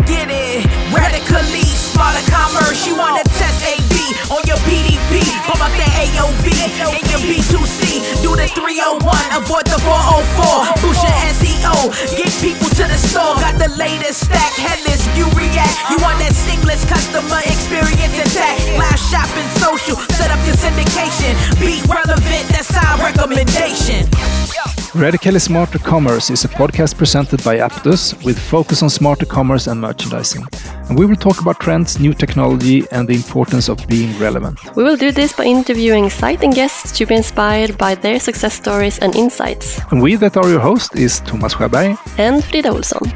Get it. Radically smarter commerce. You wanna test AB on your PDP. Pump up the AOV in your B2C. Do the 301, avoid the 404. Boost your SEO. Get people to the store. Got the latest stack. Headless, you react. You want that seamless customer experience intact. Live shopping, social. Set up your syndication. Be relevant. That's our recommendation. Radically Smarter Commerce is a podcast presented by Aptus with focus on smarter commerce and merchandising. And we will talk about trends, new technology, and the importance of being relevant. We will do this by interviewing exciting guests to be inspired by their success stories and insights. And we that are your host is Thomas Sjöberg and Frida Olsson.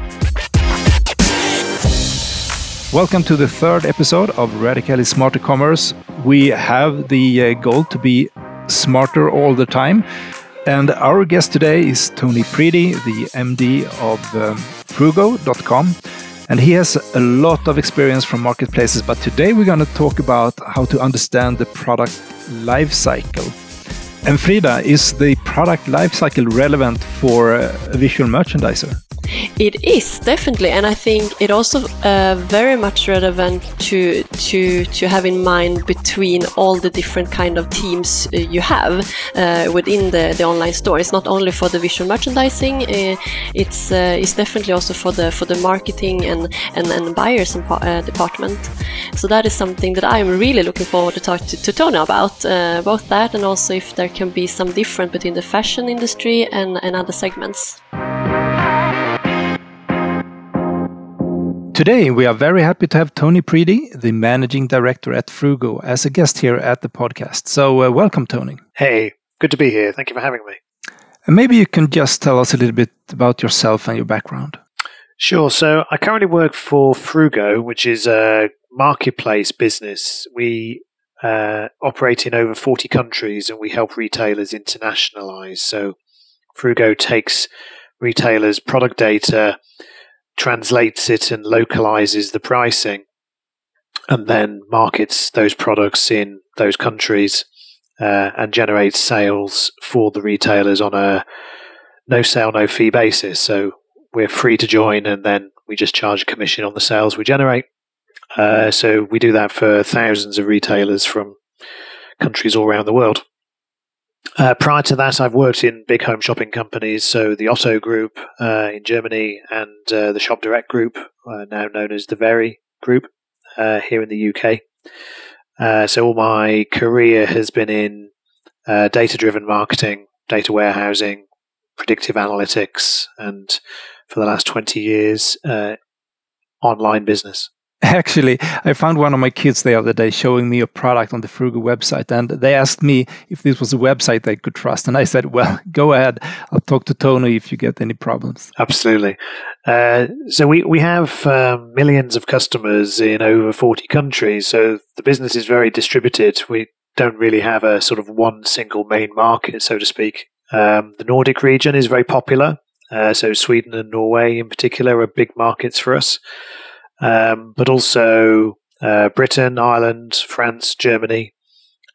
Welcome to the third episode of Radically Smarter Commerce. We have the uh, goal to be smarter all the time. And our guest today is Tony Preedy, the MD of um, Fruugo.com. And he has a lot of experience from marketplaces, but today we're going to talk about how to understand the product life cycle. And Frida, is the product life cycle relevant for a visual merchandiser? It is definitely, and I think it also uh, very much relevant to to to have in mind between all the different kind of teams uh, you have uh, within the, the online store. It's not only for the visual merchandising; uh, it's uh, it's definitely also for the for the marketing and and, and buyers and, uh, department. So that is something that I'm really looking forward to talk to, to Tony about. both that and also if there can be some difference between the fashion industry and, and other segments. Today, we are very happy to have Tony Preedy, the managing director at Fruugo, as a guest here at the podcast. So, uh, welcome, Tony. Hey, good to be here. Thank you for having me. And maybe you can just tell us a little bit about yourself and your background. Sure. So, I currently work for Fruugo, which is a marketplace business. We uh, operate in over 40 countries and we help retailers internationalize. So, Fruugo takes retailers' product data translates it and localizes the pricing and then markets those products in those countries uh, and generates sales for the retailers on a no sale, no fee basis. So we're free to join and then we just charge a commission on the sales we generate. Uh, so we do that for thousands of retailers from countries all around the world. Uh, prior to that, I've worked in big home shopping companies, so the Otto Group uh, in Germany and uh, the Shop Direct Group, uh, now known as the Very Group, uh, here in the UK. Uh, so all my career has been in data-driven marketing, data warehousing, predictive analytics, and for the last twenty years, online business. Actually, I found one of my kids the other day showing me a product on the Fruugo website, and they asked me if this was a website they could trust. And I said, "Well, go ahead. I'll talk to Tony if you get any problems." Absolutely. Uh, so we we have um, millions of customers in over forty countries. So the business is very distributed. We don't really have a sort of one single main market, so to speak. Um, the Nordic region is very popular. Uh, so Sweden and Norway, in particular, are big markets for us um, but also uh, Britain, Ireland, France, Germany,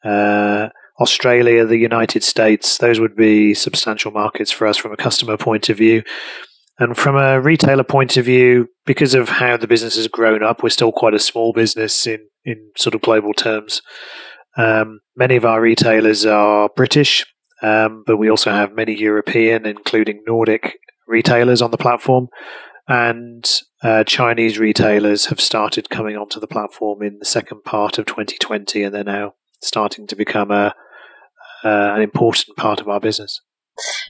uh, Australia, the United States. Those would be substantial markets for us from a customer point of view. And from a retailer point of view, because of how the business has grown up, we're still quite a small business in, in sort of global terms. Um, many of our retailers are British, um, but we also have many European, including Nordic retailers on the platform and uh, Chinese retailers have started coming onto the platform in the second part of 2020, and they're now starting to become a uh, an important part of our business.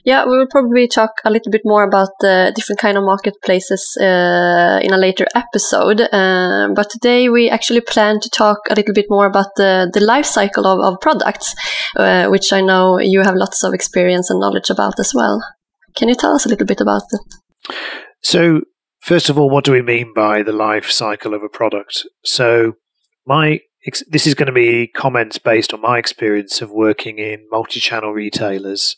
Yeah, we will probably talk a little bit more about the different kind of marketplaces uh, in a later episode. Uh, but today we actually plan to talk a little bit more about the, the life cycle of, of products, uh, which I know you have lots of experience and knowledge about as well. Can you tell us a little bit about it? So, first of all, what do we mean by the life cycle of a product? So, my this is going to be comments based on my experience of working in multi-channel retailers,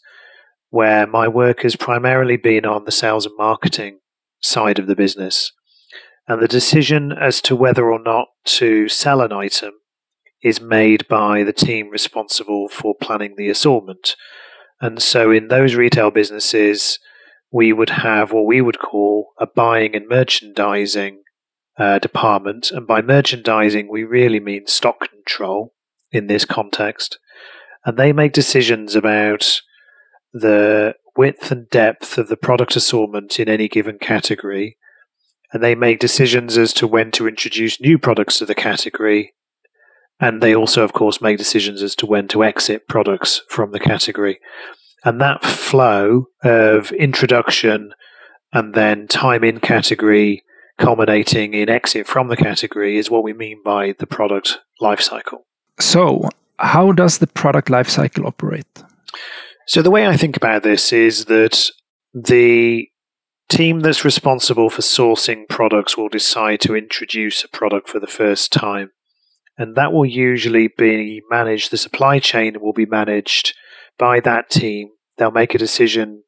where my work has primarily been on the sales and marketing side of the business, and the decision as to whether or not to sell an item is made by the team responsible for planning the assortment. And so, in those retail businesses we would have what we would call a buying and merchandising uh, department. And by merchandising, we really mean stock control in this context. And they make decisions about the width and depth of the product assortment in any given category. And they make decisions as to when to introduce new products to the category. And they also, of course, make decisions as to when to exit products from the category. And that flow of introduction and then time in category culminating in exit from the category is what we mean by the product lifecycle. So, how does the product lifecycle operate? So, the way I think about this is that the team that's responsible for sourcing products will decide to introduce a product for the first time. And that will usually be managed, the supply chain will be managed by that team. They'll make a decision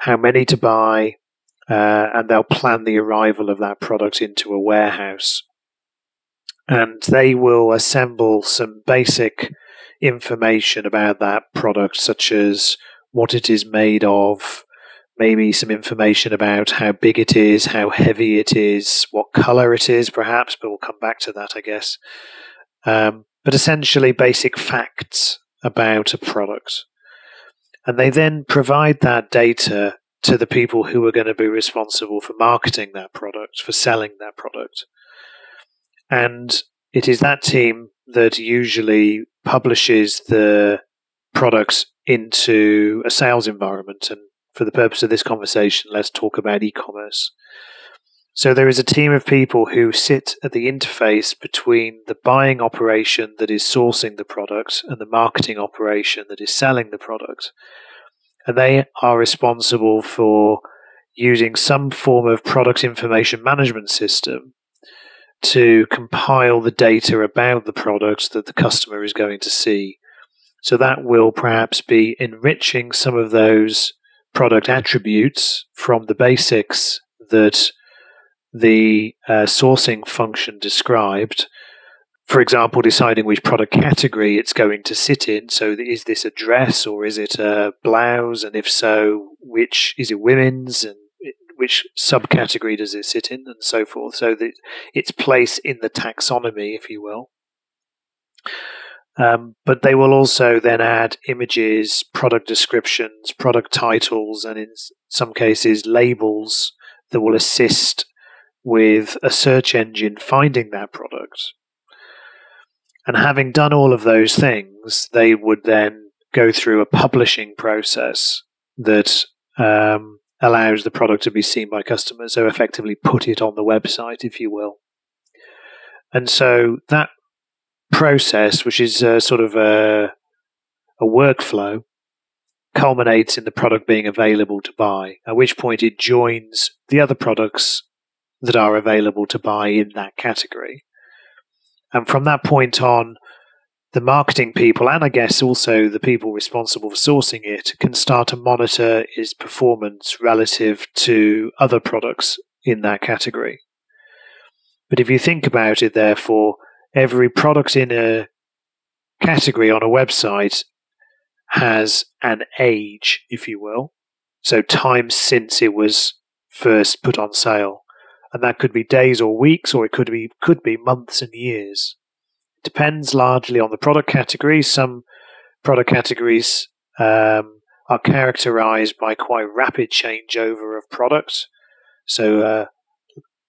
how many to buy, uh, and they'll plan the arrival of that product into a warehouse. And they will assemble some basic information about that product, such as what it is made of, maybe some information about how big it is, how heavy it is, what color it is, perhaps, but we'll come back to that, I guess. Um, but essentially, basic facts about a product. And they then provide that data to the people who are going to be responsible for marketing that product, for selling that product. And it is that team that usually publishes the products into a sales environment. And for the purpose of this conversation, let's talk about e commerce. So there is a team of people who sit at the interface between the buying operation that is sourcing the product and the marketing operation that is selling the product and they are responsible for using some form of product information management system to compile the data about the product that the customer is going to see. So that will perhaps be enriching some of those product attributes from the basics that the uh, sourcing function described for example, deciding which product category it's going to sit in. So, is this a dress or is it a blouse? And if so, which is it women's and which subcategory does it sit in, and so forth. So, that its place in the taxonomy, if you will. Um, but they will also then add images, product descriptions, product titles, and in some cases, labels that will assist with a search engine finding that product and having done all of those things, they would then go through a publishing process that um, allows the product to be seen by customers. So, effectively, put it on the website, if you will. And so that process, which is a sort of a, a workflow, culminates in the product being available to buy, at which point it joins the other products that are available to buy in that category. And from that point on, the marketing people, and I guess also the people responsible for sourcing it, can start to monitor its performance relative to other products in that category. But if you think about it, therefore, every product in a category on a website has an age, if you will. So, time since it was first put on sale and that could be days or weeks, or it could be could be months and years. It depends largely on the product category. Some product categories um, are characterized by quite rapid changeover of products. So, uh,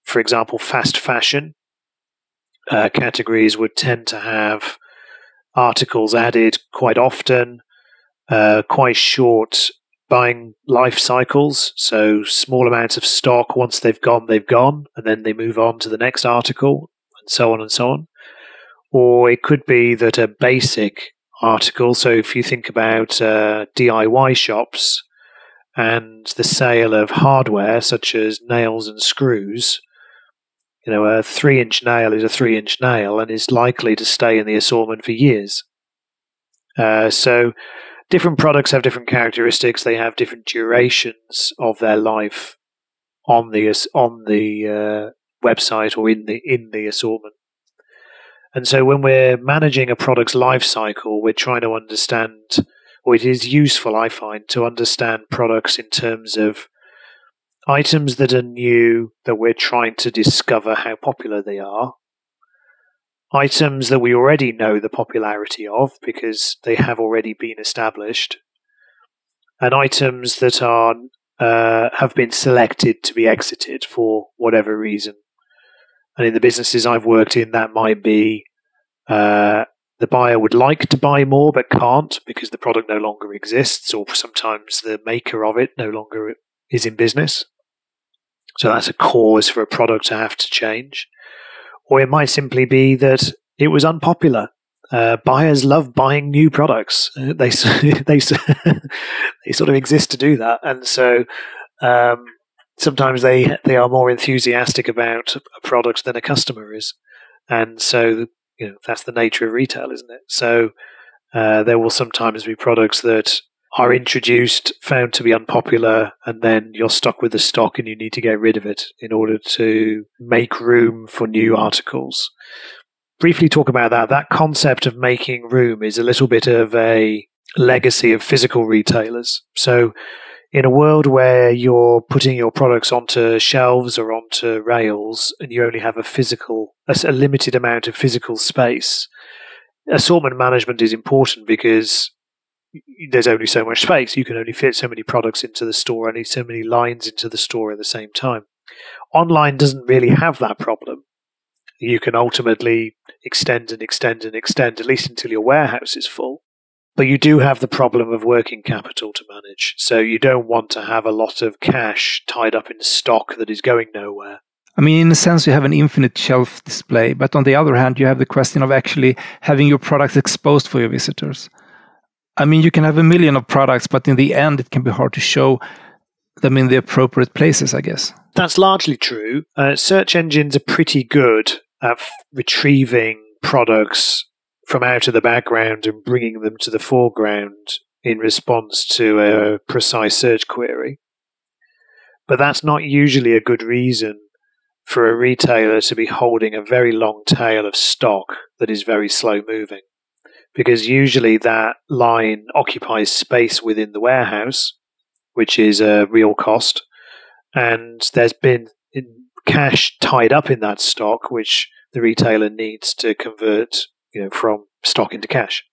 for example, fast fashion uh, categories would tend to have articles added quite often, uh, quite short buying life cycles. So small amounts of stock, once they've gone, they've gone, and then they move on to the next article, and so on and so on. Or it could be that a basic article, so if you think about uh, DIY shops and the sale of hardware such as nails and screws, you know, a three inch nail is a three inch nail and is likely to stay in the assortment for years. Uh, so different products have different characteristics. They have different durations of their life on the on the uh, website or in the in the assortment. And so, when we're managing a product's life cycle, we're trying to understand, or it is useful, I find, to understand products in terms of items that are new that we're trying to discover how popular they are, items that we already know the popularity of because they have already been established, and items that are uh, have been selected to be exited for whatever reason. And in the businesses I've worked in, that might be uh, the buyer would like to buy more but can't because the product no longer exists, or sometimes the maker of it no longer is in business. So that's a cause for a product to have to change. Or it might simply be that it was unpopular. Uh, buyers love buying new products. Uh, they they they sort of exist to do that, and so um, sometimes they they are more enthusiastic about a product than a customer is, and so you know that's the nature of retail, isn't it? So uh, there will sometimes be products that are introduced, found to be unpopular, and then you're stuck with the stock and you need to get rid of it in order to make room for new articles. Briefly talk about that. That concept of making room is a little bit of a legacy of physical retailers. So, in a world where you're putting your products onto shelves or onto rails and you only have a physical, a limited amount of physical space, assortment management is important because there's only so much space. You can only fit so many products into the store, only so many lines into the store at the same time. Online doesn't really have that problem. You can ultimately extend and extend and extend, at least until your warehouse is full. But you do have the problem of working capital to manage. So you don't want to have a lot of cash tied up in stock that is going nowhere. I mean, in a sense, you have an infinite shelf display, but on the other hand, you have the question of actually having your products exposed for your visitors. I mean, you can have a million of products, but in the end, it can be hard to show them in the appropriate places, I guess. That's largely true. Uh, search engines are pretty good at f- retrieving products from out of the background and bringing them to the foreground in response to a precise search query. But that's not usually a good reason for a retailer to be holding a very long tail of stock that is very slow moving because usually that line occupies space within the warehouse, which is a real cost. And there's been cash tied up in that stock, which the retailer needs to convert, you know, from stock into cash.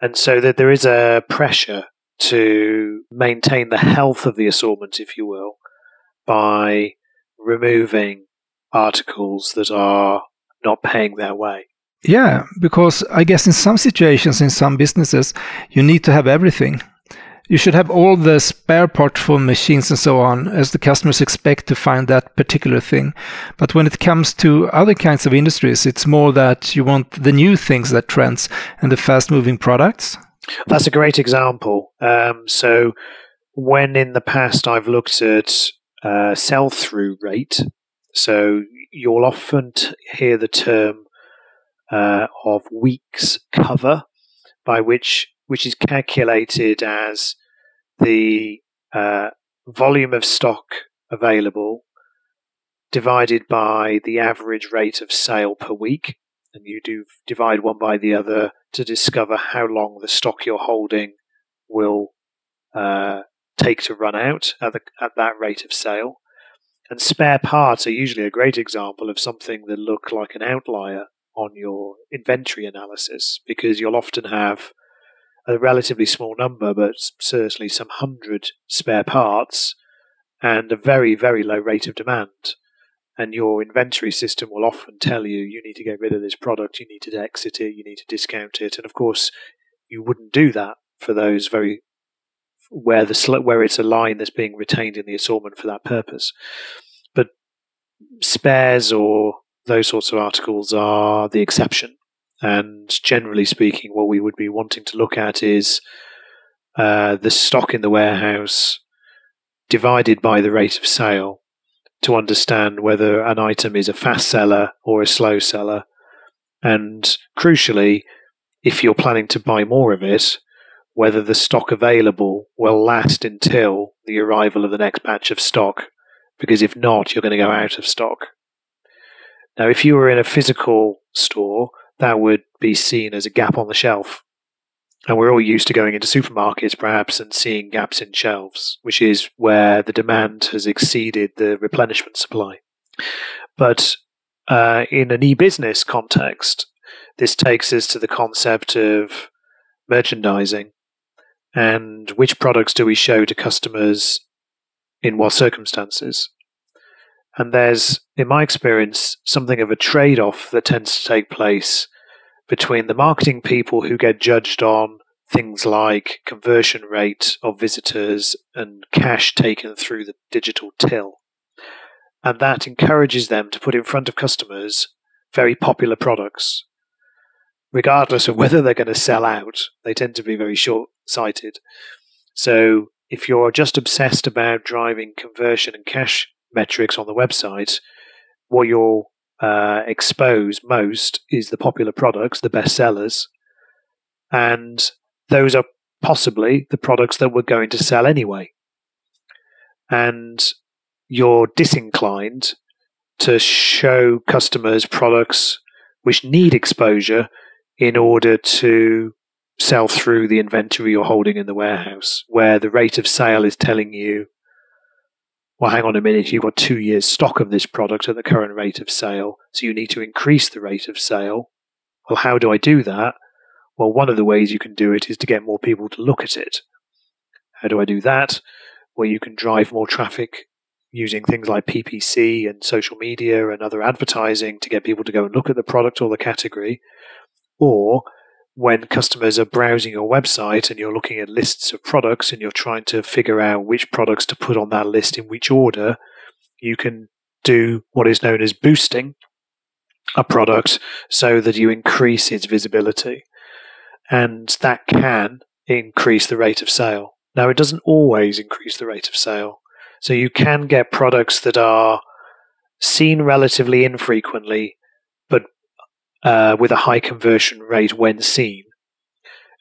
And so that there is a pressure to maintain the health of the assortment, if you will, by removing articles that are not paying their way. Yeah, because I guess in some situations, in some businesses, you need to have everything. You should have all the spare parts for machines and so on, as the customers expect to find that particular thing. But when it comes to other kinds of industries, it's more that you want the new things that trends and the fast moving products. That's a great example. Um, so, when in the past I've looked at uh, sell through rate, so you'll often t- hear the term uh, of weeks cover, by which which is calculated as the uh, volume of stock available divided by the average rate of sale per week, and you do divide one by the other to discover how long the stock you're holding will uh, take to run out at, the, at that rate of sale. And spare parts are usually a great example of something that look like an outlier on your inventory analysis because you'll often have a relatively small number, but certainly some hundred spare parts and a very, very low rate of demand. And your inventory system will often tell you you need to get rid of this product, you need to exit it, you need to discount it. And of course, you wouldn't do that for those very where the where it's a line that's being retained in the assortment for that purpose. But spares or those sorts of articles are the exception. And generally speaking, what we would be wanting to look at is uh, the stock in the warehouse divided by the rate of sale to understand whether an item is a fast seller or a slow seller. And crucially, if you're planning to buy more of it, whether the stock available will last until the arrival of the next batch of stock. Because if not, you're going to go out of stock. Now, if you were in a physical store, that would be seen as a gap on the shelf. And we're all used to going into supermarkets, perhaps, and seeing gaps in shelves, which is where the demand has exceeded the replenishment supply. But uh, in an e business context, this takes us to the concept of merchandising and which products do we show to customers in what circumstances. And there's, in my experience, something of a trade off that tends to take place between the marketing people who get judged on things like conversion rate of visitors and cash taken through the digital till. And that encourages them to put in front of customers very popular products. Regardless of whether they're going to sell out, they tend to be very short sighted. So if you're just obsessed about driving conversion and cash metrics on the website, what you'll uh, expose most is the popular products, the best sellers, and those are possibly the products that we're going to sell anyway. And you're disinclined to show customers products which need exposure in order to sell through the inventory you're holding in the warehouse, where the rate of sale is telling you, well, hang on a minute, you've got two years' stock of this product at the current rate of sale, so you need to increase the rate of sale. Well, how do I do that? Well, one of the ways you can do it is to get more people to look at it. How do I do that? Well, you can drive more traffic using things like PPC and social media and other advertising to get people to go and look at the product or the category. Or when customers are browsing your website and you're looking at lists of products and you're trying to figure out which products to put on that list in which order, you can do what is known as boosting a product so that you increase its visibility. And that can increase the rate of sale. Now, it doesn't always increase the rate of sale. So you can get products that are seen relatively infrequently uh, with a high conversion rate when seen.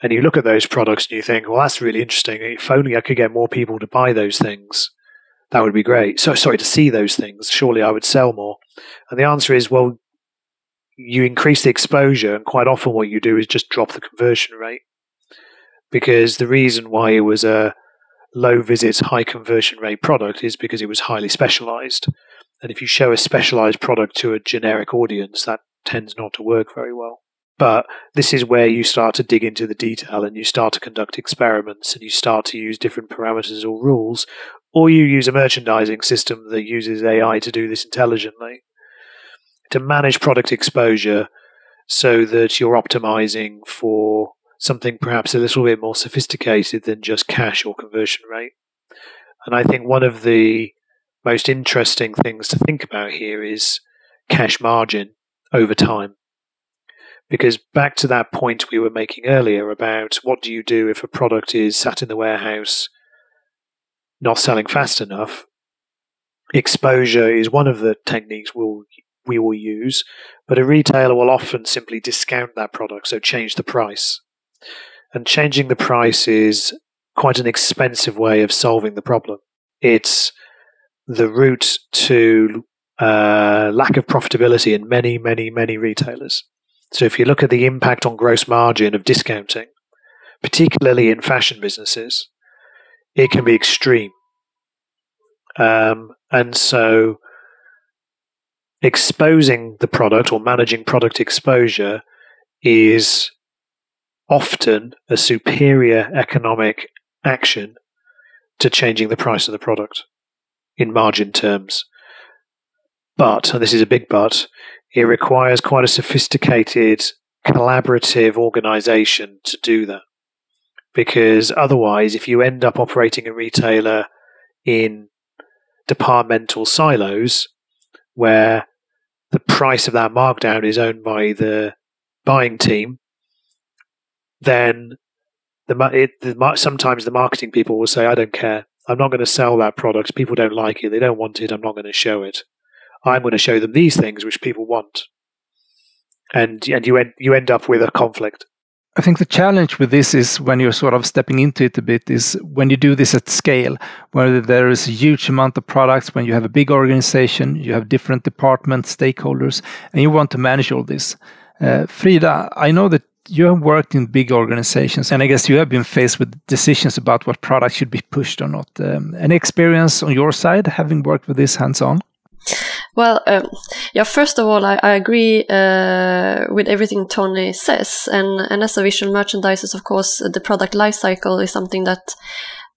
And you look at those products and you think, well, that's really interesting. If only I could get more people to buy those things, that would be great. So, sorry, to see those things, surely I would sell more. And the answer is, well, you increase the exposure, and quite often what you do is just drop the conversion rate. Because the reason why it was a low visits, high conversion rate product is because it was highly specialized. And if you show a specialized product to a generic audience, that tends not to work very well. But this is where you start to dig into the detail and you start to conduct experiments and you start to use different parameters or rules, or you use a merchandising system that uses AI to do this intelligently to manage product exposure so that you're optimizing for something perhaps a little bit more sophisticated than just cash or conversion rate. And I think one of the most interesting things to think about here is cash margin over time. Because back to that point we were making earlier about what do you do if a product is sat in the warehouse not selling fast enough, exposure is one of the techniques we'll, we will use, but a retailer will often simply discount that product, so change the price. And changing the price is quite an expensive way of solving the problem. It's the route to uh, lack of profitability in many, many, many retailers. So if you look at the impact on gross margin of discounting, particularly in fashion businesses, it can be extreme. Um, and so exposing the product or managing product exposure is often a superior economic action to changing the price of the product in margin terms. But, and this is a big but, it requires quite a sophisticated collaborative organization to do that. Because otherwise, if you end up operating a retailer in departmental silos where the price of that markdown is owned by the buying team, then the, it, the, sometimes the marketing people will say, I don't care. I'm not going to sell that product. People don't like it. They don't want it. I'm not going to show it. I'm going to show them these things which people want, and and you end you end up with a conflict. I think the challenge with this is when you're sort of stepping into it a bit is when you do this at scale, where there is a huge amount of products, when you have a big organization, you have different departments, stakeholders, and you want to manage all this. Uh, Frida, I know that you have worked in big organizations, and I guess you have been faced with decisions about what products should be pushed or not. Um, any experience on your side having worked with this hands on? Well, um, yeah. First of all, I, I agree uh, with everything Tony says, and and as a visual merchandiser, of course, the product lifecycle is something that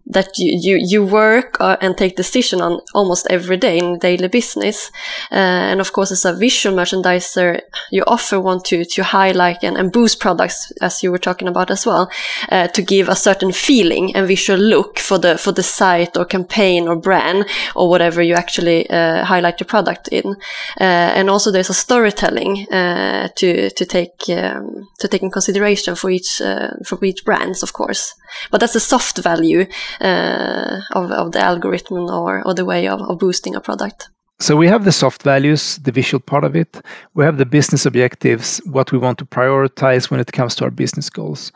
that you, you, you work uh, and take decision on almost every day in daily business. Uh, and of course, as a visual merchandiser, you often want to, to highlight and, and boost products, as you were talking about as well, uh, to give a certain feeling and visual look for the, for the site or campaign or brand or whatever you actually uh, highlight your product in. Uh, and also there's a storytelling uh, to, to take, um, to take in consideration for each, for each brands, of course. But that's a soft value uh, of, of the algorithm or, or the way of, of boosting a product. So we have the soft values, the visual part of it. We have the business objectives, what we want to prioritize when it comes to our business goals.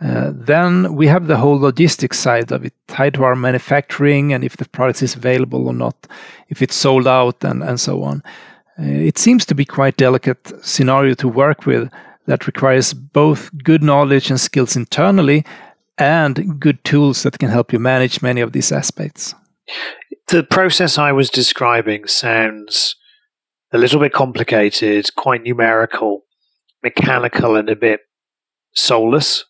Uh, then we have the whole logistics side of it, tied to our manufacturing and if the product is available or not, if it's sold out and, and so on. Uh, it seems to be quite delicate scenario to work with that requires both good knowledge and skills internally and good tools that can help you manage many of these aspects. The process I was describing sounds a little bit complicated, quite numerical, mechanical, and a bit soulless.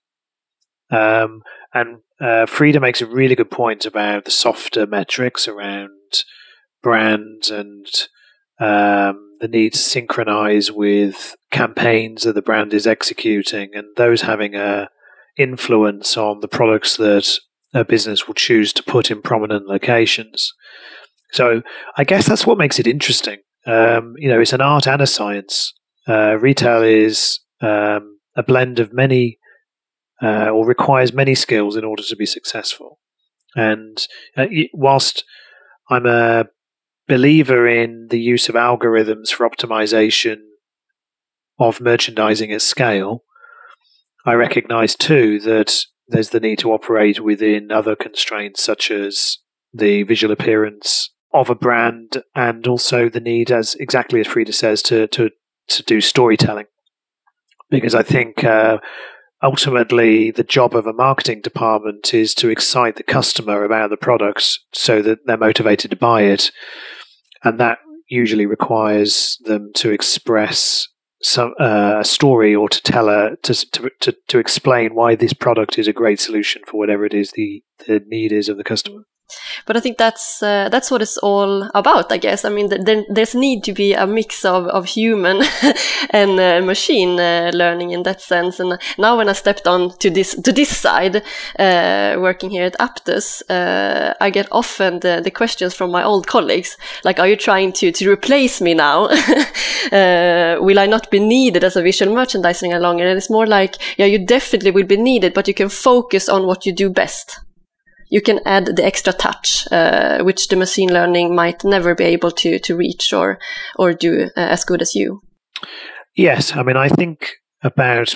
Um, and uh, Frida makes a really good point about the softer metrics around brand and um, the need to synchronize with campaigns that the brand is executing, and those having a influence on the products that a business will choose to put in prominent locations. So I guess that's what makes it interesting. Um, you know, it's an art and a science. Uh, retail is um, a blend of many, uh, or requires many skills in order to be successful. And uh, whilst I'm a believer in the use of algorithms for optimization of merchandising at scale, I recognize too that there's the need to operate within other constraints such as the visual appearance of a brand and also the need as exactly as Frida says to to to do storytelling. Because I think uh, ultimately the job of a marketing department is to excite the customer about the products so that they're motivated to buy it. And that usually requires them to express some uh, a story or to tell a to, to, to to explain why this product is a great solution for whatever it is the the need is of the customer but I think that's uh, that's what it's all about. I guess. I mean, there, there's need to be a mix of, of human and uh, machine uh, learning in that sense. And now, when I stepped on to this to this side, uh, working here at Aptus, uh, I get often the, the, questions from my old colleagues, like, "Are you trying to to replace me now? Uh, will I not be needed as a visual merchandising longer?" And it's more like, "Yeah, you definitely will be needed, but you can focus on what you do best." You can add the extra touch, uh, which the machine learning might never be able to to reach or or do uh, as good as you. Yes, I mean I think about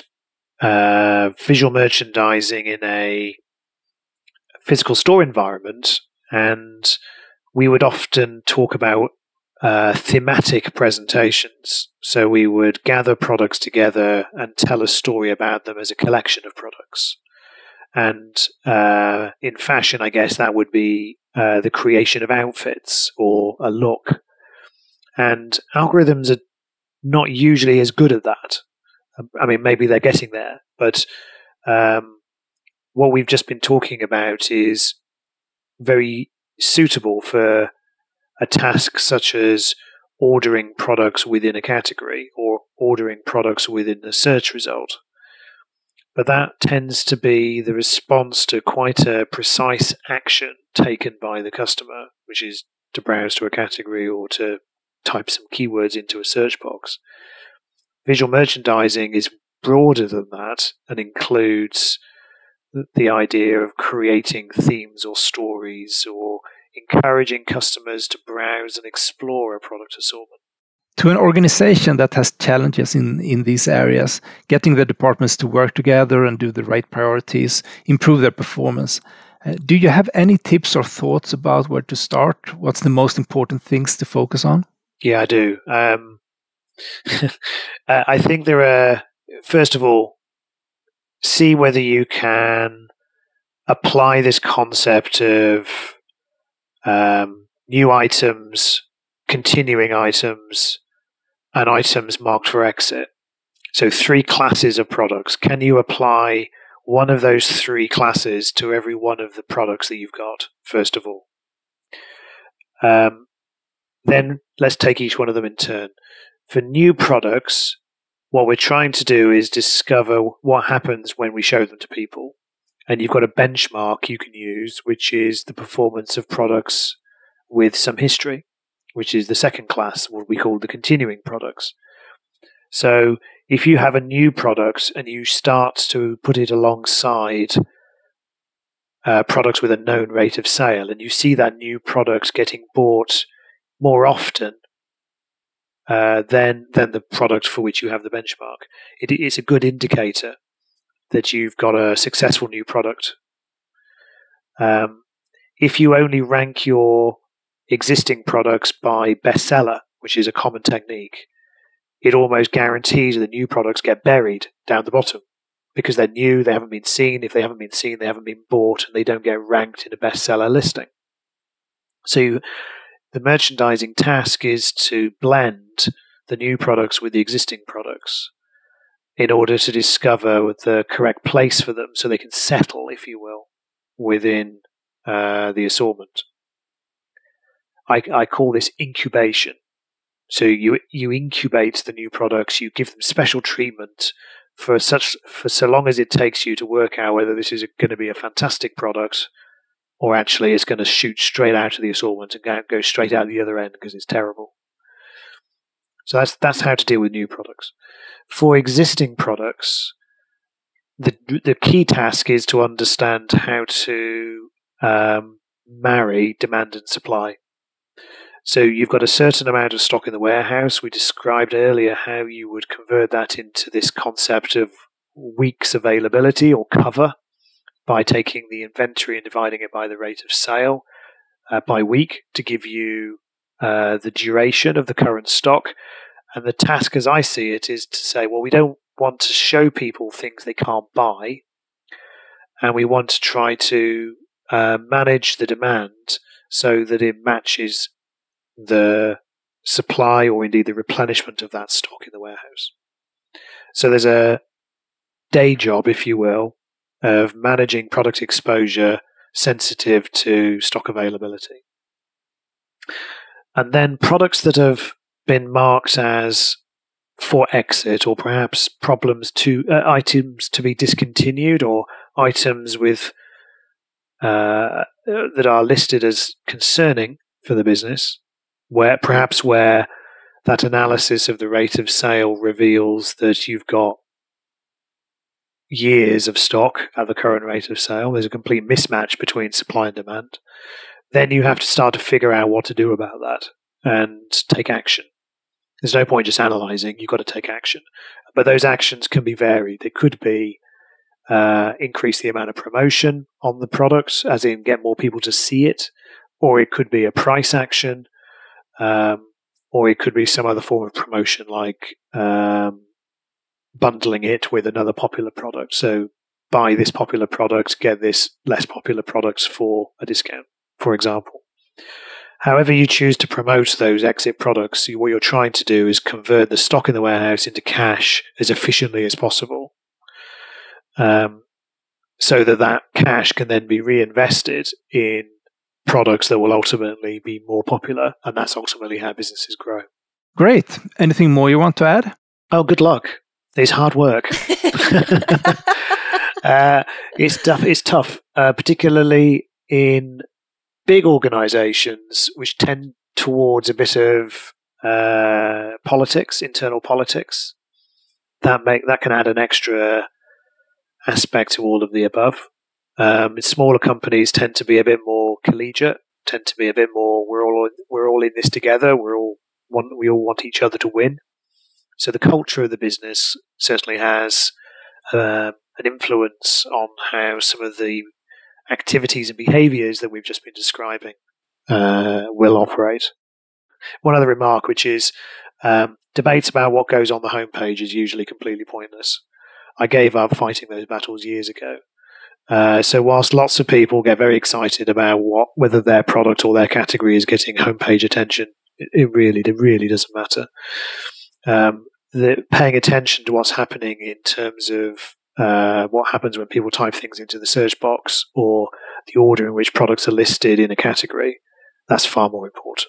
uh, visual merchandising in a physical store environment, and we would often talk about uh, thematic presentations. So we would gather products together and tell a story about them as a collection of products. And uh, in fashion, I guess that would be uh, the creation of outfits or a look. And algorithms are not usually as good at that. I mean, maybe they're getting there, but um, what we've just been talking about is very suitable for a task such as ordering products within a category or ordering products within a search result but that tends to be the response to quite a precise action taken by the customer, which is to browse to a category or to type some keywords into a search box. Visual merchandising is broader than that and includes the idea of creating themes or stories or encouraging customers to browse and explore a product assortment to an organization that has challenges in, in these areas, getting the departments to work together and do the right priorities, improve their performance. Uh, do you have any tips or thoughts about where to start? What's the most important things to focus on? Yeah, I do. Um, uh, I think there are, first of all, see whether you can apply this concept of um, new items, continuing items, and items marked for exit. So, three classes of products. Can you apply one of those three classes to every one of the products that you've got, first of all? Um, then let's take each one of them in turn. For new products, what we're trying to do is discover what happens when we show them to people. And you've got a benchmark you can use, which is the performance of products with some history, which is the second class, what we call the continuing products. So if you have a new product and you start to put it alongside uh, products with a known rate of sale, and you see that new product getting bought more often uh, than than the product for which you have the benchmark, it is a good indicator that you've got a successful new product. Um, if you only rank your existing products by bestseller, which is a common technique, it almost guarantees that the new products get buried down the bottom because they're new, they haven't been seen. If they haven't been seen, they haven't been bought, and they don't get ranked in a bestseller listing. So the merchandising task is to blend the new products with the existing products in order to discover the correct place for them so they can settle, if you will, within uh, the assortment. I, I call this incubation. So you you incubate the new products, you give them special treatment for such for so long as it takes you to work out whether this is going to be a fantastic product or actually it's going to shoot straight out of the assortment and go straight out the other end because it's terrible. So that's that's how to deal with new products. For existing products, the the key task is to understand how to um, marry demand and supply. So you've got a certain amount of stock in the warehouse. We described earlier how you would convert that into this concept of weeks availability or cover by taking the inventory and dividing it by the rate of sale uh, by week to give you uh, the duration of the current stock. And the task, as I see it, is to say, well, we don't want to show people things they can't buy, and we want to try to uh, manage the demand so that it matches the supply or indeed the replenishment of that stock in the warehouse. So there's a day job, if you will, of managing product exposure sensitive to stock availability. And then products that have been marked as for exit or perhaps problems to uh, items to be discontinued or items with uh, that are listed as concerning for the business where perhaps where that analysis of the rate of sale reveals that you've got years of stock at the current rate of sale. There's a complete mismatch between supply and demand. Then you have to start to figure out what to do about that and take action. There's no point just analyzing, you've got to take action. But those actions can be varied. They could be uh, increase the amount of promotion on the products, as in get more people to see it, or it could be a price action, um, or it could be some other form of promotion like um, bundling it with another popular product. So buy this popular product, get this less popular products for a discount, for example. However, you choose to promote those exit products, what you're trying to do is convert the stock in the warehouse into cash as efficiently as possible. Um, so that that cash can then be reinvested in products that will ultimately be more popular, and that's ultimately how businesses grow. Great. Anything more you want to add? Oh, good luck. It's hard work. uh, it's tough. It's tough, uh, particularly in big organisations which tend towards a bit of uh, politics, internal politics. That make that can add an extra aspect to all of the above. Um, smaller companies tend to be a bit more collegiate, tend to be a bit more. We're all we're all in this together. We're all want we all want each other to win. So the culture of the business certainly has uh, an influence on how some of the activities and behaviours that we've just been describing uh, will operate. One other remark, which is um, debates about what goes on the homepage, is usually completely pointless. I gave up fighting those battles years ago. Uh, so whilst lots of people get very excited about what whether their product or their category is getting homepage attention, it, it really it really doesn't matter. Um, the, paying attention to what's happening in terms of uh, what happens when people type things into the search box or the order in which products are listed in a category, that's far more important.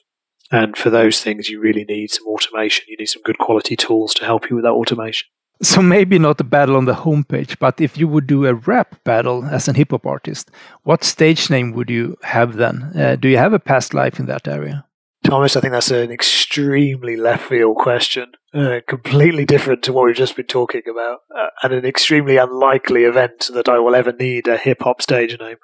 And for those things, you really need some automation. You need some good quality tools to help you with that automation. So maybe not a battle on the homepage, but if you would do a rap battle as an hip hop artist, what stage name would you have then? Uh, do you have a past life in that area? Thomas, I think that's an extremely left field question, uh, completely different to what we've just been talking about, uh, and an extremely unlikely event that I will ever need a hip hop stage name.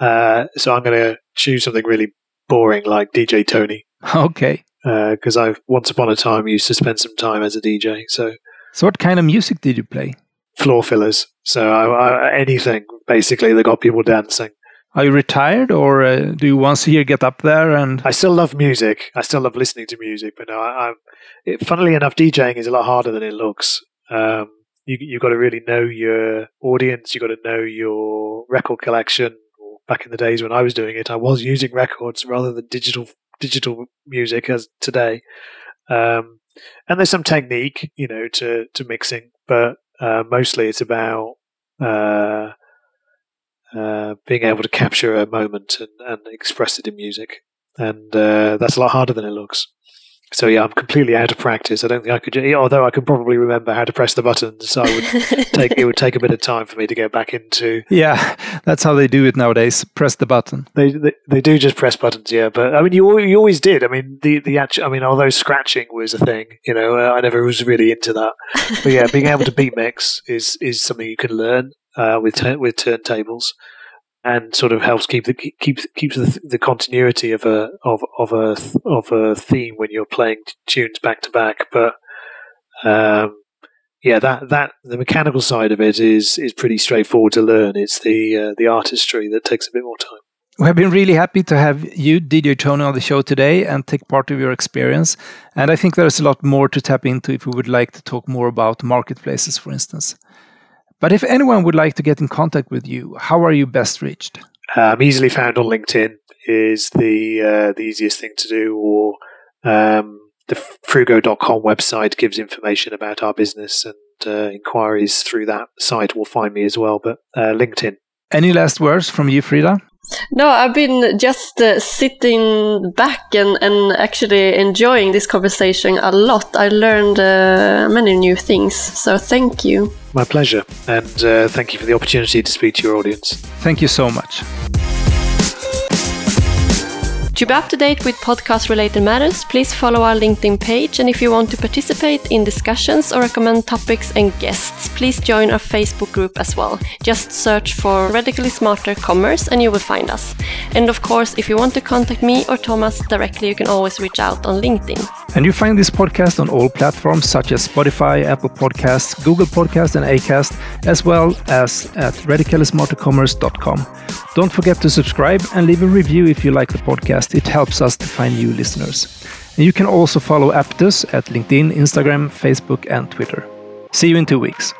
Uh, so I'm going to choose something really boring like DJ Tony. Okay. Because uh, I've once upon a time used to spend some time as a DJ. So so, what kind of music did you play? Floor fillers. So, I, I, anything basically that got people dancing. Are you retired, or uh, do you once a year get up there and? I still love music. I still love listening to music, but no, I, am it, funnily enough, DJing is a lot harder than it looks. Um, you you've got to really know your audience. You've got to know your record collection. Back in the days when I was doing it, I was using records rather than digital digital music as today. Um, and there's some technique, you know, to to mixing, but uh, mostly it's about uh, uh, being able to capture a moment and, and express it in music, and uh, that's a lot harder than it looks. So yeah, I'm completely out of practice. I don't think I could. Although I could probably remember how to press the buttons, so I would take it would take a bit of time for me to get back into. Yeah, that's how they do it nowadays. Press the button. They they, they do just press buttons, yeah. But I mean, you you always did. I mean, the the actual. I mean, although scratching was a thing, you know, uh, I never was really into that. But yeah, being able to beat mix is is something you can learn uh, with with turntables and sort of helps keep the keeps keeps the, the continuity of a of of a of a theme when you're playing tunes back to back. But um, yeah, that that the mechanical side of it is is pretty straightforward to learn. It's the uh, the artistry that takes a bit more time. We have been really happy to have you, DJ Tony, on the show today and take part of your experience. And I think there's a lot more to tap into if we would like to talk more about marketplaces, for instance. But if anyone would like to get in contact with you, how are you best reached? I'm easily found on LinkedIn is the uh, the easiest thing to do, or um, the fruugo.com website gives information about our business and uh, inquiries through that site will find me as well. But uh, LinkedIn. Any last words from you, Frida? No, I've been just uh, sitting back and, and actually enjoying this conversation a lot. I learned uh, many new things, so thank you. My pleasure, and uh, thank you for the opportunity to speak to your audience. Thank you so much. To be up to date with podcast related matters, please follow our LinkedIn page. And if you want to participate in discussions or recommend topics and guests, please join our Facebook group as well. Just search for Radically Smarter Commerce and you will find us. And of course, if you want to contact me or Thomas directly, you can always reach out on LinkedIn. And you find this podcast on all platforms such as Spotify, Apple Podcasts, Google Podcasts, and Acast, as well as at radicallysmartercommerce.com. Don't forget to subscribe and leave a review if you like the podcast it helps us to find new listeners. And you can also follow Aptus at LinkedIn, Instagram, Facebook, and Twitter. See you in two weeks.